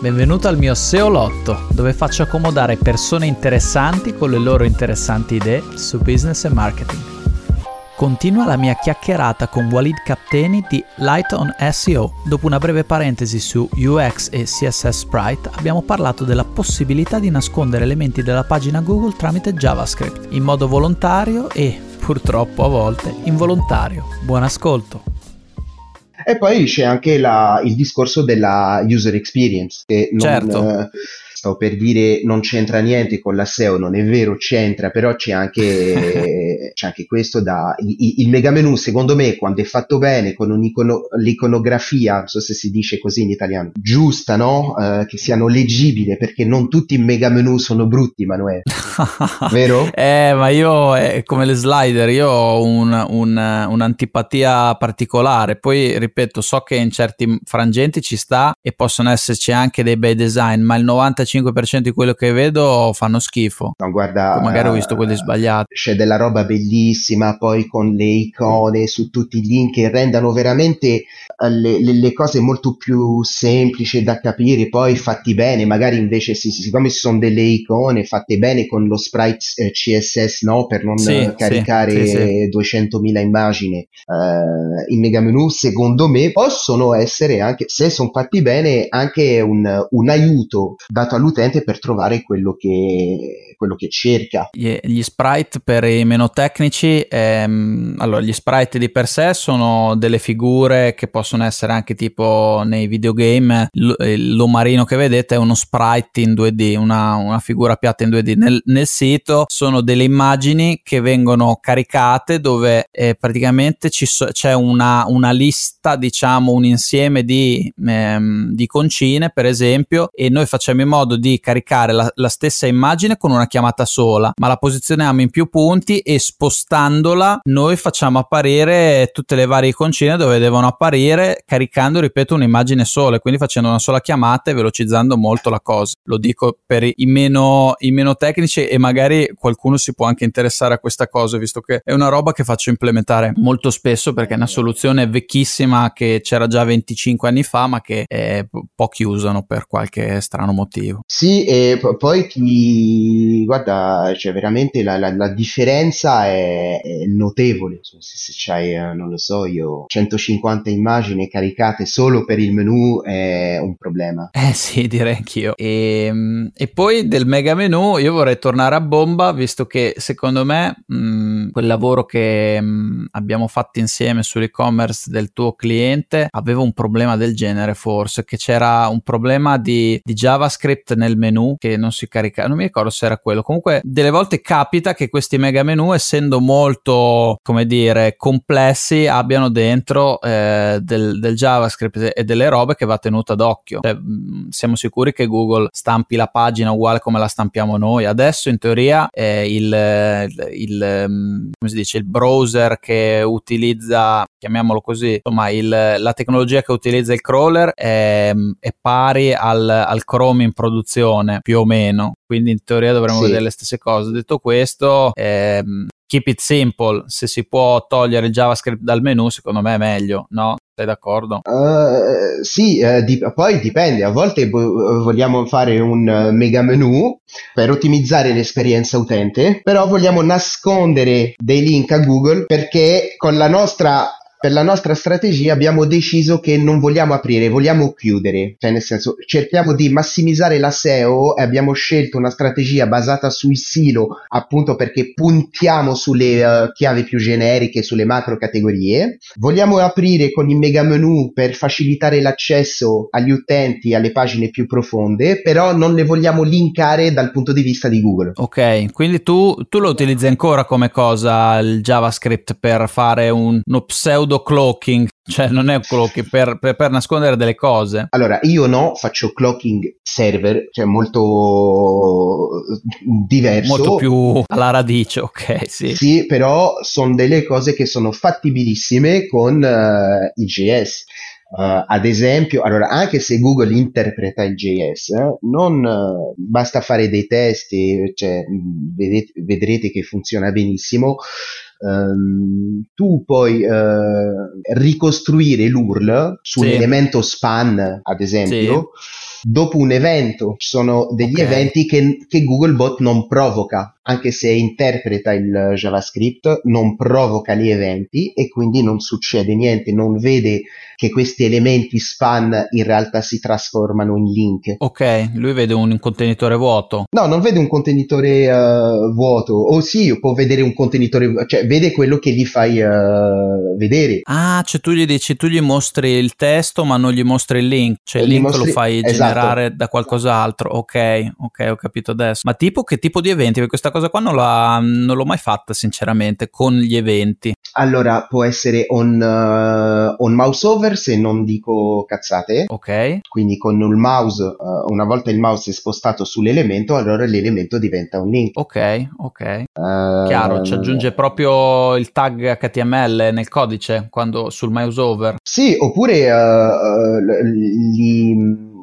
Benvenuto al mio SEO Lotto, dove faccio accomodare persone interessanti con le loro interessanti idee su business e marketing. Continua la mia chiacchierata con Walid Capteni di Light on SEO. Dopo una breve parentesi su UX e CSS Sprite, abbiamo parlato della possibilità di nascondere elementi della pagina Google tramite JavaScript, in modo volontario e, purtroppo a volte, involontario. Buon ascolto! E poi c'è anche la, il discorso della user experience, che non, Certo. eh, stavo per dire non c'entra niente con la SEO, non è vero, c'entra, però c'è anche, c'è anche questo da... Il, il mega menu, secondo me, quando è fatto bene, con un'icono- l'iconografia, non so se si dice così in italiano, giusta, no? Eh, che siano leggibili, perché non tutti i mega menu sono brutti, Manuele, vero? Eh, ma io è come le slider, io ho un- un- un'antipatia particolare. Poi, ripeto, so che in certi frangenti ci sta e possono esserci anche dei bei design, ma il 95% di quello che vedo fanno schifo. No, guarda, Magari ho visto quelli eh, sbagliati. C'è della roba bellissima, poi con le icone su tutti i link che rendano veramente eh, le, le- le cose molto più semplici da capire, poi fatti bene, magari invece sì, sì, siccome ci sono delle icone fatte bene con lo sprite eh, CSS, no, per non Sì, eh, sì, caricare sì, 200.000 immagini eh, in mega menu, secondo me possono essere anche, se sono fatti bene, anche un, un aiuto dato all'utente per trovare quello che, quello che cerca. Gli, gli sprite per i meno tecnici, ehm, allora gli sprite di per sé sono delle figure che possono essere anche tipo nei videogame, il l'omarino che vedete è uno sprite in 2D, una, una figura piatta in 2D. Nel, nel sito sono delle immagini che vengono caricate dove eh, praticamente so- c'è una, una lista, diciamo un insieme di, ehm, di concine per esempio e noi facciamo in modo di caricare la, la stessa immagine con una chiamata sola, ma la posizioniamo in più punti e spostandola noi facciamo apparire tutte le varie concine dove devono apparire caricando, ripeto, un'immagine sola quindi facendo una sola chiamata e velocizzando molto la cosa. Lo dico per i meno, i meno tecnici e magari qualcuno si può anche interessare a questa cosa, visto che è una roba che faccio implementare molto spesso perché è una soluzione vecchissima che c'era già 25 anni fa, ma che eh, po- pochi usano per qualche strano motivo. Sì, e p- poi guarda, cioè veramente la, la- la differenza è, è notevole. Se, se c'hai, eh, non lo so, io 150 immagini caricate solo per il menu è un problema. Eh sì, direi anch'io. E, e poi del mega menu io vorrei tornare a bomba, visto che secondo me mh, quel lavoro che mh, abbiamo fatto insieme sull'e-commerce del tuo cliente aveva un problema del genere, forse, che c'era un problema di, di JavaScript nel menu che non si caricava, non mi ricordo se era quello. Comunque, delle volte capita che questi mega menu, essendo molto, come dire, complessi, abbiano dentro eh, del, del JavaScript e delle robe che va tenuta d'occhio. Cioè, mh, siamo sicuri che Google stampi la pagina uguale come la stampiamo noi. Adesso, in teoria, eh, il, il, si dice, il browser che utilizza, chiamiamolo così, insomma, il, la tecnologia che utilizza il crawler è, è pari al, al Chrome in produzione, più o meno. Quindi in teoria dovremmo Sì. vedere le stesse cose. Detto questo, ehm, keep it simple. Se si può togliere il JavaScript dal menu, secondo me è meglio, no? Sei d'accordo? Eh, sì, eh, di- poi dipende, a volte vo- vogliamo fare un eh, mega menu per ottimizzare l'esperienza utente, però vogliamo nascondere dei link a Google perché con la nostra per la nostra strategia abbiamo deciso che non vogliamo aprire, vogliamo chiudere, cioè nel senso cerchiamo di massimizzare la SEO e abbiamo scelto una strategia basata sul silo appunto perché puntiamo sulle eh, chiavi più generiche, sulle macro categorie. Vogliamo aprire con il mega menu per facilitare l'accesso agli utenti alle pagine più profonde, però non le vogliamo linkare dal punto di vista di Google. Ok, quindi tu, tu lo utilizzi ancora come cosa il JavaScript per fare un, uno pseudo cloaking, cioè non è un cloaking per, per- per nascondere delle cose. Allora, io no, faccio clocking server, cioè molto diverso. Molto più alla radice, ok, sì. Sì, però sono delle cose che sono fattibilissime con eh, il JS. Eh, ad esempio, allora, anche se Google interpreta il JS, eh, non eh, basta fare dei test, cioè, mh, vedete- vedrete che funziona benissimo. Ehm, tu puoi eh, ricostruire l'URL su un Sì. elemento span, ad esempio, dopo un evento ci sono degli okay. eventi che, che Googlebot non provoca anche se interpreta il JavaScript, non provoca gli eventi e quindi non succede niente, non vede che questi elementi span in realtà si trasformano in link. Ok, lui vede un contenitore vuoto. No, non vede un contenitore uh, vuoto, o sì, può vedere un contenitore, cioè vede quello che gli fai uh, vedere. Ah, cioè tu gli dici, tu gli mostri il testo ma non gli mostri il link, cioè il link mostri... lo fai esatto. generare da qualcos'altro. Ok, ok, ho capito adesso. Ma tipo che tipo di eventi? Perché questa cosa qua non, non l'ho mai fatta sinceramente con gli eventi. Allora, può essere on, uh, on mouse over se non dico cazzate. Ok. Quindi con il mouse, uh, una volta il mouse è spostato sull'elemento, allora l'elemento diventa un link. Ok, ok. Uh, Chiaro, ci aggiunge proprio il tag HTML nel codice quando sul mouse over. Sì, oppure gli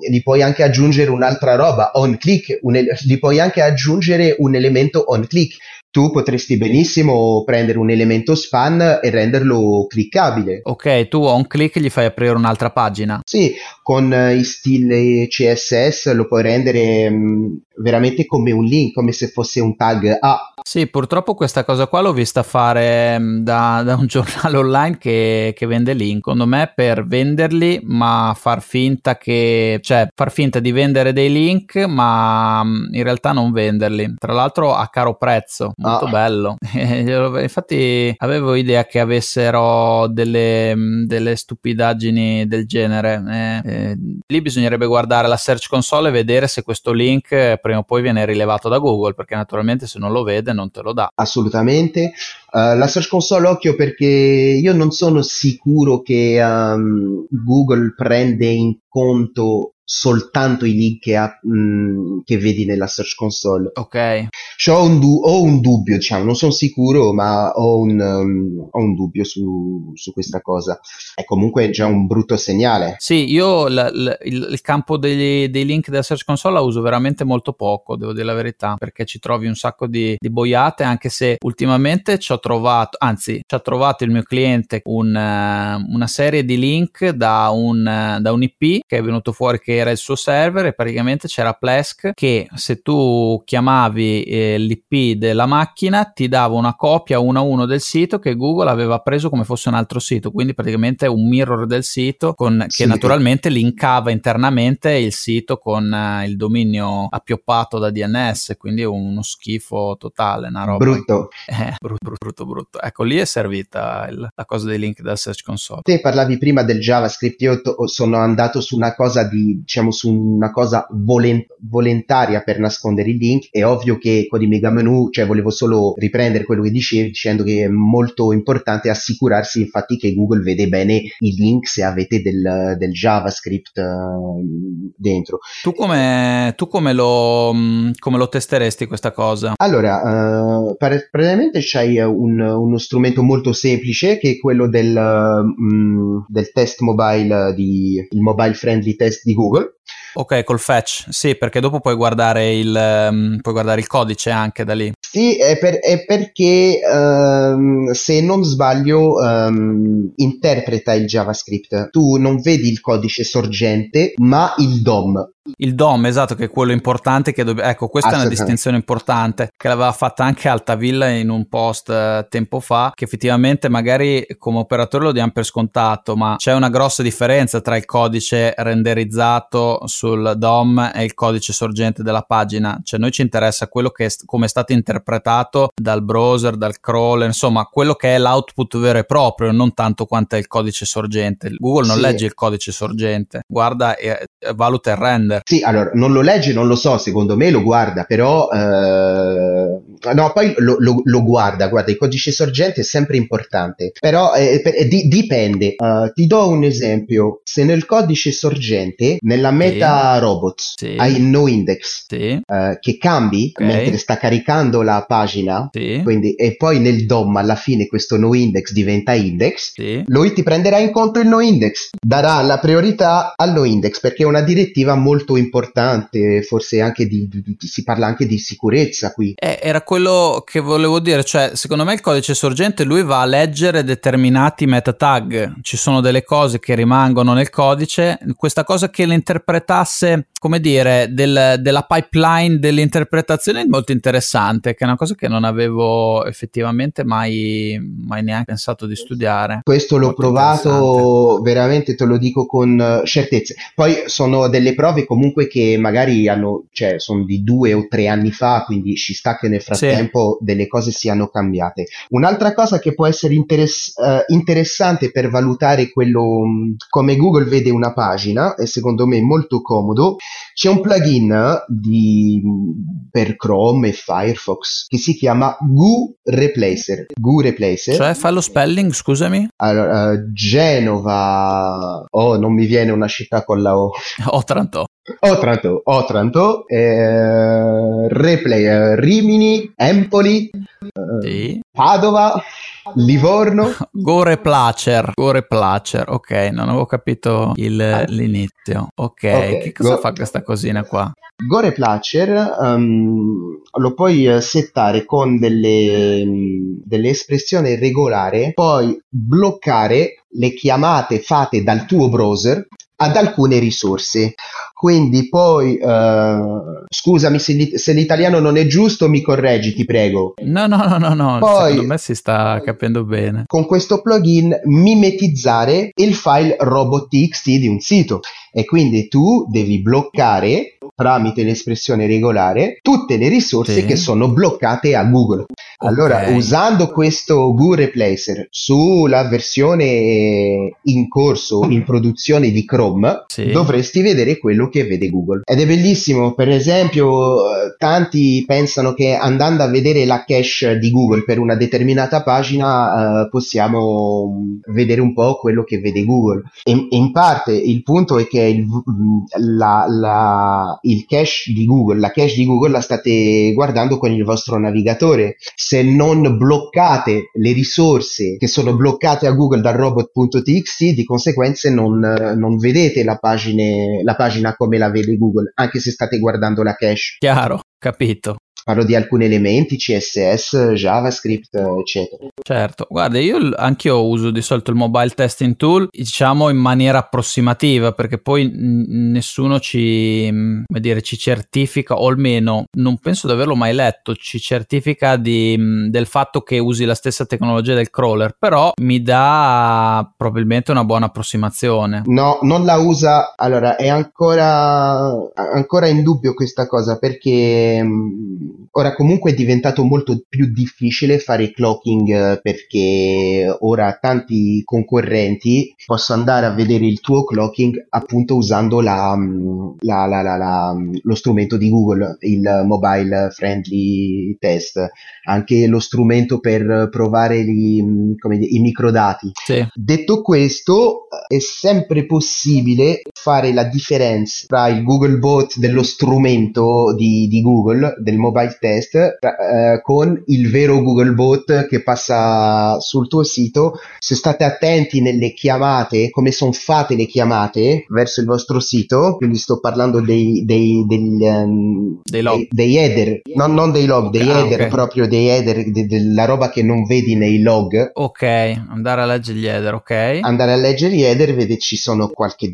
gli puoi anche aggiungere un'altra roba on click, un, gli puoi anche aggiungere un elemento on click tu potresti benissimo prendere un elemento span e renderlo cliccabile. Ok, tu a un click gli fai aprire un'altra pagina. Sì, con i stili CSS lo puoi rendere mh, mm, veramente come un link, come se fosse un tag A. Sì, purtroppo questa cosa qua l'ho vista fare mm, da, da un giornale online che, che, vende link. Secondo me per venderli, ma far finta che, cioè far finta di vendere dei link, ma mm, in realtà non venderli. Tra l'altro a caro prezzo molto ah. bello. Infatti avevo idea che avessero delle, delle stupidaggini del genere. Eh, eh, lì bisognerebbe guardare la Search Console e vedere se questo link prima o poi viene rilevato da Google, perché naturalmente se non lo vede non te lo dà. Assolutamente. Uh, la Search Console occhio perché io non sono sicuro che um, Google prende in conto soltanto i link che, ha, mh, che, vedi nella Search Console. Ok. Cioè, ho, un du- ho un dubbio, diciamo, non sono sicuro, ma ho un, um, ho un dubbio su, su, questa cosa. È comunque già un brutto segnale. Sì, io l- l- il, il, campo dei, dei, link della Search Console la uso veramente molto poco, devo dire la verità, perché ci trovi un sacco di, di boiate, anche se ultimamente ci ho trovato, anzi, ci ha trovato il mio cliente un, uh, una serie di link da un, uh, da un IP che è venuto fuori che era il suo server e praticamente c'era Plesk che se tu chiamavi eh, l'IP della macchina ti dava una copia uno a uno del sito che Google aveva preso come fosse un altro sito, quindi praticamente un mirror del sito con, che sì. naturalmente linkava internamente il sito con eh, il dominio appioppato da DNS, quindi uno schifo totale, una roba brutto. Eh, brutto, brutto, brutto. Ecco, lì è servita il, la cosa dei link dal Search Console. Te parlavi prima del JavaScript, io to- sono andato su una cosa di diciamo su una cosa volent- volontaria per nascondere il link, è ovvio che con i mega menu, cioè volevo solo riprendere quello che dicevi dicendo che è molto importante assicurarsi infatti che Google vede bene i link se avete del, del JavaScript uh, dentro. Tu come, tu come lo, mm, come lo testeresti questa cosa? Allora, uh, praticamente c'hai un, uno strumento molto semplice che è quello del, um, del test mobile di il mobile friendly test di Google Ok, col fetch, sì, perché dopo puoi guardare il, um, puoi guardare il codice anche da lì. Sì, è, per, è perché um, se non sbaglio um, interpreta il JavaScript. Tu non vedi il codice sorgente, ma il DOM. Il DOM, esatto, che è quello importante che dobbiamo... Ecco, questa è una distinzione importante che l'aveva fatta anche Altavilla in un post eh, tempo fa, che effettivamente magari come operatore lo diamo per scontato, ma c'è una grossa differenza tra il codice renderizzato sul DOM e il codice sorgente della pagina. Cioè, noi ci interessa quello che è, come è stato interpretato dal browser, dal crawler, insomma, quello che è l'output vero e proprio, non tanto quanto è il codice sorgente. Google non sì. legge il codice sorgente, guarda e valuta il render. Sì, allora non lo legge, non lo so, secondo me lo guarda, però eh, no, poi lo, lo, lo, guarda, guarda, il codice sorgente è sempre importante, però eh, per, di, dipende. Uh, ti do un esempio, se nel codice sorgente, nella meta sì. robots, sì. hai il no index sì. uh, che cambi okay. mentre sta caricando la pagina, quindi, e poi nel DOM alla fine questo no index diventa index, lui ti prenderà in conto il no index, darà la priorità al no index perché è una direttiva molto molto importante, forse anche di, di, di, si parla anche di sicurezza qui. Eh, era quello che volevo dire, cioè secondo me il codice sorgente lui va a leggere determinati meta tag, ci sono delle cose che rimangono nel codice, questa cosa che le interpretasse come dire, del, della pipeline dell'interpretazione è molto interessante, che è una cosa che non avevo effettivamente mai, mai neanche pensato di studiare. Questo l'ho molto provato veramente, te lo dico con certezze. Poi sono delle prove comunque che magari hanno, cioè, sono di due o tre anni fa, quindi ci sta che nel frattempo sì. delle cose siano cambiate. Un'altra cosa che può essere interess- uh, interessante per valutare quello come Google vede una pagina, e secondo me molto comodo, c'è un plugin di, per Chrome e Firefox che si chiama Goo Replacer. Goo Replacer. Cioè, fa lo spelling, scusami? Allora, uh, Genova, oh, non mi viene una città con la O. Otranto. Otranto, Otranto, eh, Replay, eh, Rimini, Empoli, eh, sì. Padova, Livorno. Gore Placer, Gore Placer, ok, non avevo capito il, ah. l'inizio. Ok, okay. che cosa Go- fa questa cosina qua? Gore Placer um, lo puoi eh, settare con delle, delle espressioni regolari, poi bloccare le chiamate fatte dal tuo browser ad alcune risorse. Quindi poi, uh, scusami se, se, l'italiano non è giusto, mi correggi, ti prego. No, no, no, no, no. Poi, secondo me si sta capendo bene. Con questo plugin mimetizzare il file robot.txt di un sito e quindi tu devi bloccare tramite l'espressione regolare tutte le risorse sì. che sono bloccate a Google. Allora, okay. usando questo Goo Replacer sulla versione in corso, in produzione di Chrome, sì. dovresti vedere quello che vede Google. Ed è bellissimo, per esempio, tanti pensano che andando a vedere la cache di Google per una determinata pagina eh, possiamo vedere un po' quello che vede Google. E, in parte il punto è che il, la, la, il cache di Google, la cache di Google la state guardando con il vostro navigatore. Se non bloccate le risorse che sono bloccate a Google dal robot.txt, di conseguenza non, non vedete la pagina, la pagina come la vede Google, anche se state guardando la cache. Chiaro, capito parlo di alcuni elementi, CSS, JavaScript, eccetera. Certo, guarda, io anch'io uso di solito il mobile testing tool, diciamo in maniera approssimativa, perché poi n- nessuno ci, come dire, ci certifica, o almeno non penso di averlo mai letto, ci certifica di, del fatto che usi la stessa tecnologia del crawler, però mi dà probabilmente una buona approssimazione. No, non la usa, allora è ancora, ancora in dubbio questa cosa perché Ora comunque è diventato molto più difficile fare clocking eh, perché ora tanti concorrenti possono andare a vedere il tuo clocking appunto usando la, mm, la, la, lo strumento di Google, il mobile friendly test, anche lo strumento per provare gli, mm, dire, i microdati. Sì. Detto questo, è sempre possibile fare la differenza tra il Google Bot dello strumento di, di Google, del mobile test eh, con il vero Google Bot che passa sul tuo sito. Se state attenti nelle chiamate, come sono fatte le chiamate verso il vostro sito, quindi sto parlando dei, dei, degli, um, dei, dei, dei header, no, non dei log, dei ah, header okay. proprio, dei header, de, della roba che non vedi nei log. Ok, andare a leggere gli header, ok. Andare a leggere gli header, vede ci sono qualche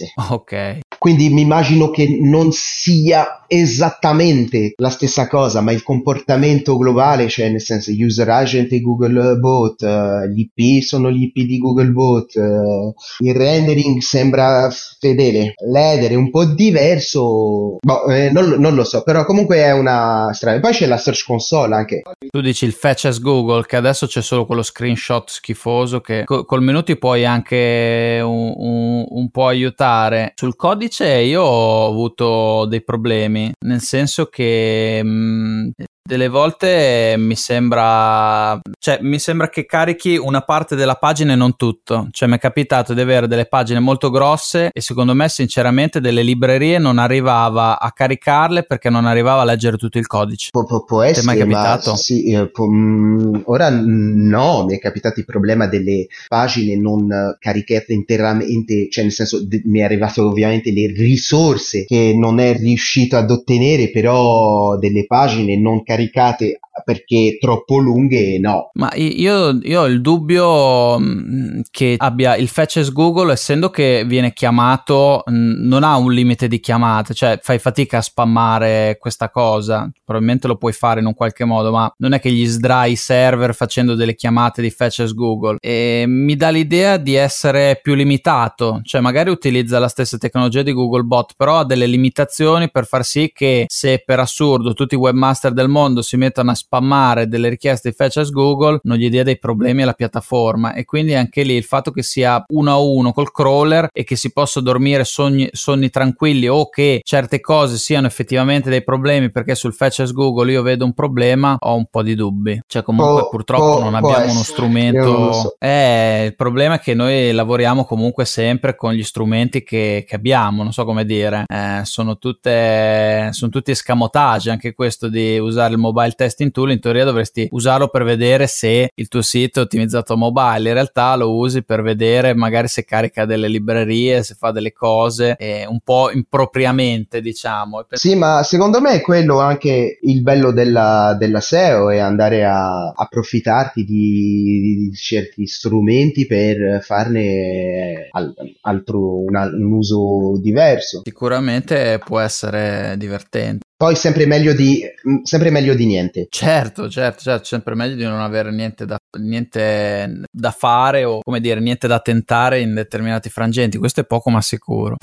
differenze. Ok. Quindi mi immagino che non sia esattamente la stessa cosa, ma il comportamento globale, cioè nel senso user agent e Google Bot, uh, gli IP sono gli IP di Google Bot, uh, il rendering sembra fedele, l'header è un po' diverso, boh, eh, non, non, lo so, però comunque è una strada. Poi c'è la Search Console anche. Tu dici il Fetch as Google, che adesso c'è solo quello screenshot schifoso che co- col menu ti puoi anche un, un, un po' aiutare. Sul codice io ho avuto dei problemi problemi, nel senso che mh, mm, delle volte mi sembra, cioè, mi sembra che carichi una parte della pagina e non tutto. Cioè, mi è capitato di avere delle pagine molto grosse e secondo me, sinceramente, delle librerie non arrivava a caricarle perché non arrivava a leggere tutto il codice. Pu- pu- può essere, mai capitato? Sì, eh, pu- mh, mm, ora no, mi è capitato il problema delle pagine non caricate interamente, cioè nel senso mi è arrivato ovviamente le risorse che non è riuscito ad ottenere, però delle pagine non caricate caricate perché troppo lunghe no. Ma io, io ho il dubbio mm, che abbia il Fetches Google, essendo che viene chiamato, non ha un limite di chiamate, cioè fai fatica a spammare questa cosa, probabilmente lo puoi fare in un qualche modo, ma non è che gli sdrai i server facendo delle chiamate di Fetches Google e mi dà l'idea di essere più limitato, cioè magari utilizza la stessa tecnologia di Google Bot, però ha delle limitazioni per far sì che se per assurdo tutti i webmaster del mondo si mettono a spammare delle richieste di Fetches Google, non gli dia dei problemi alla piattaforma e quindi anche lì il fatto che sia uno a uno col crawler e che si possa dormire sogni, sonni tranquilli o che certe cose siano effettivamente dei problemi perché sul Fetches Google io vedo un problema, ho un po' di dubbi. Cioè comunque oh, purtroppo oh, non abbiamo uno strumento... So. Eh, il problema è che noi lavoriamo comunque sempre con gli strumenti che, che abbiamo, non so come dire, eh, sono tutte sono tutti escamotage anche questo di usare il mobile testing tool in teoria dovresti usarlo per vedere se il tuo sito è ottimizzato mobile. In realtà lo usi per vedere magari se carica delle librerie se fa delle cose eh, un po' impropriamente diciamo. Sì ma secondo me è quello anche il bello della, della SEO è andare a approfittarti di, di certi strumenti per farne al, altro un, un uso diverso. Sicuramente può essere divertente poi sempre meglio di, mm, sempre meglio di niente. Certo, certo, certo, sempre meglio di non avere niente da, niente da fare o come dire, niente da tentare in determinati frangenti. Questo è poco ma sicuro.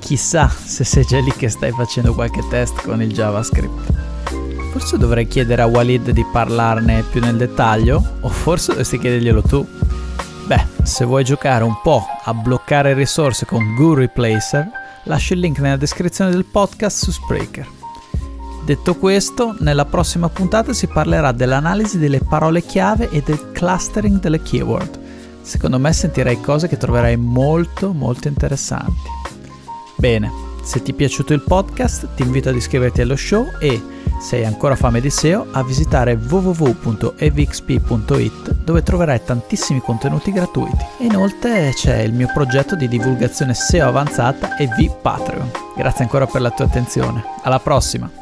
Chissà se sei già lì che stai facendo qualche test con il JavaScript. Forse dovrei chiedere a Walid di parlarne più nel dettaglio, o forse dovresti chiederglielo tu. Beh, se vuoi giocare un po' a bloccare risorse con Goo Replacer, lascio il link nella descrizione del podcast su Spreaker. Detto questo, nella prossima puntata si parlerà dell'analisi delle parole chiave e del clustering delle keyword. Secondo me sentirai cose che troverai molto molto interessanti. Bene, se ti è piaciuto il podcast ti invito ad iscriverti allo show e se hai ancora fame di SEO, a visitare www.evxp.it dove troverai tantissimi contenuti gratuiti. E inoltre c'è il mio progetto di divulgazione SEO avanzata e V Patreon. Grazie ancora per la tua attenzione. Alla prossima!